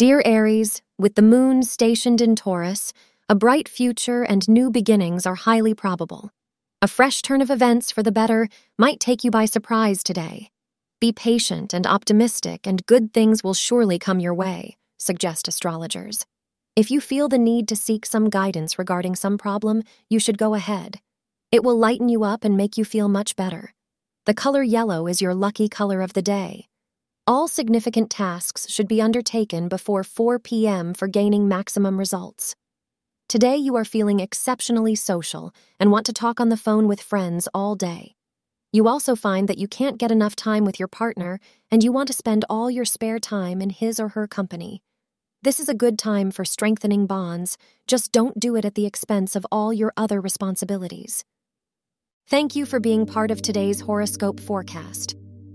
Dear Aries, with the moon stationed in Taurus, a bright future and new beginnings are highly probable. A fresh turn of events for the better might take you by surprise today. Be patient and optimistic, and good things will surely come your way, suggest astrologers. If you feel the need to seek some guidance regarding some problem, you should go ahead. It will lighten you up and make you feel much better. The color yellow is your lucky color of the day. All significant tasks should be undertaken before 4 p.m. for gaining maximum results. Today, you are feeling exceptionally social and want to talk on the phone with friends all day. You also find that you can't get enough time with your partner and you want to spend all your spare time in his or her company. This is a good time for strengthening bonds, just don't do it at the expense of all your other responsibilities. Thank you for being part of today's horoscope forecast.